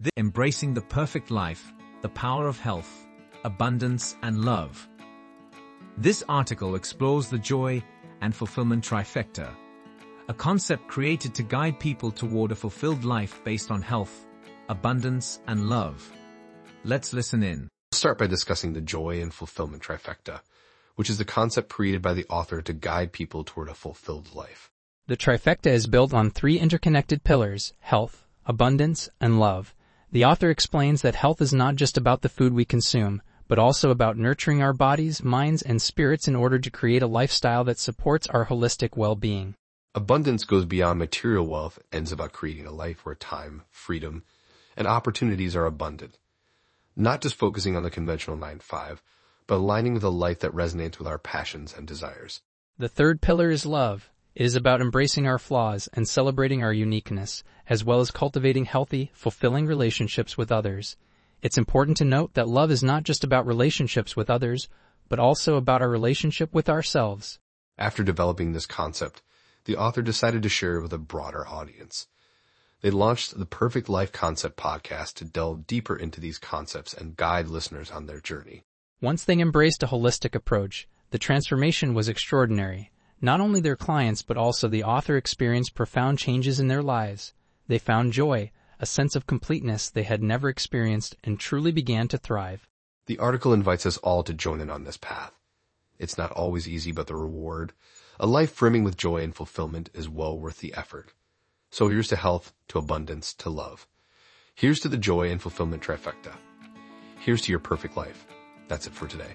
The Embracing the Perfect Life, The Power of Health, Abundance and Love. This article explores the joy and fulfillment trifecta, a concept created to guide people toward a fulfilled life based on health, abundance, and love. Let's listen in. We'll start by discussing the joy and fulfillment trifecta, which is the concept created by the author to guide people toward a fulfilled life. The trifecta is built on three interconnected pillars, health, abundance, and love. The author explains that health is not just about the food we consume, but also about nurturing our bodies, minds, and spirits in order to create a lifestyle that supports our holistic well-being. Abundance goes beyond material wealth and is about creating a life where time, freedom, and opportunities are abundant. Not just focusing on the conventional 9-5, but aligning with a life that resonates with our passions and desires. The third pillar is love. It is about embracing our flaws and celebrating our uniqueness, as well as cultivating healthy, fulfilling relationships with others. It's important to note that love is not just about relationships with others, but also about our relationship with ourselves. After developing this concept, the author decided to share it with a broader audience. They launched the Perfect Life Concept podcast to delve deeper into these concepts and guide listeners on their journey. Once they embraced a holistic approach, the transformation was extraordinary. Not only their clients, but also the author experienced profound changes in their lives. They found joy, a sense of completeness they had never experienced, and truly began to thrive. The article invites us all to join in on this path. It's not always easy, but the reward, a life brimming with joy and fulfillment, is well worth the effort. So here's to health, to abundance, to love. Here's to the joy and fulfillment trifecta. Here's to your perfect life. That's it for today.